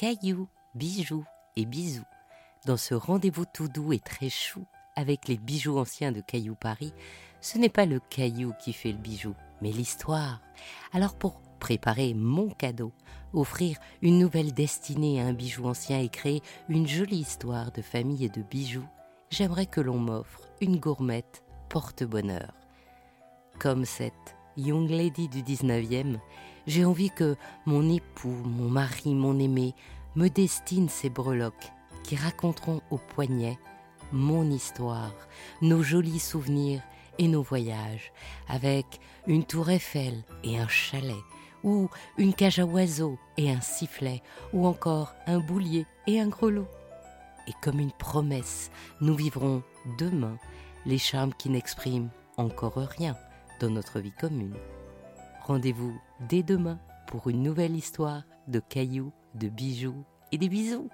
cailloux, bijoux et bisous. Dans ce rendez-vous tout doux et très chou avec les bijoux anciens de Caillou Paris, ce n'est pas le caillou qui fait le bijou, mais l'histoire. Alors pour préparer mon cadeau, offrir une nouvelle destinée à un bijou ancien et créer une jolie histoire de famille et de bijoux, j'aimerais que l'on m'offre une gourmette porte-bonheur. Comme cette young lady du 19e, j'ai envie que mon époux, mon mari, mon aimé me destine ces breloques qui raconteront au poignet mon histoire, nos jolis souvenirs et nos voyages, avec une tour Eiffel et un chalet, ou une cage à oiseaux et un sifflet, ou encore un boulier et un grelot. Et comme une promesse, nous vivrons demain les charmes qui n'expriment encore rien dans notre vie commune. Rendez-vous dès demain pour une nouvelle histoire de cailloux, de bijoux et des bisous.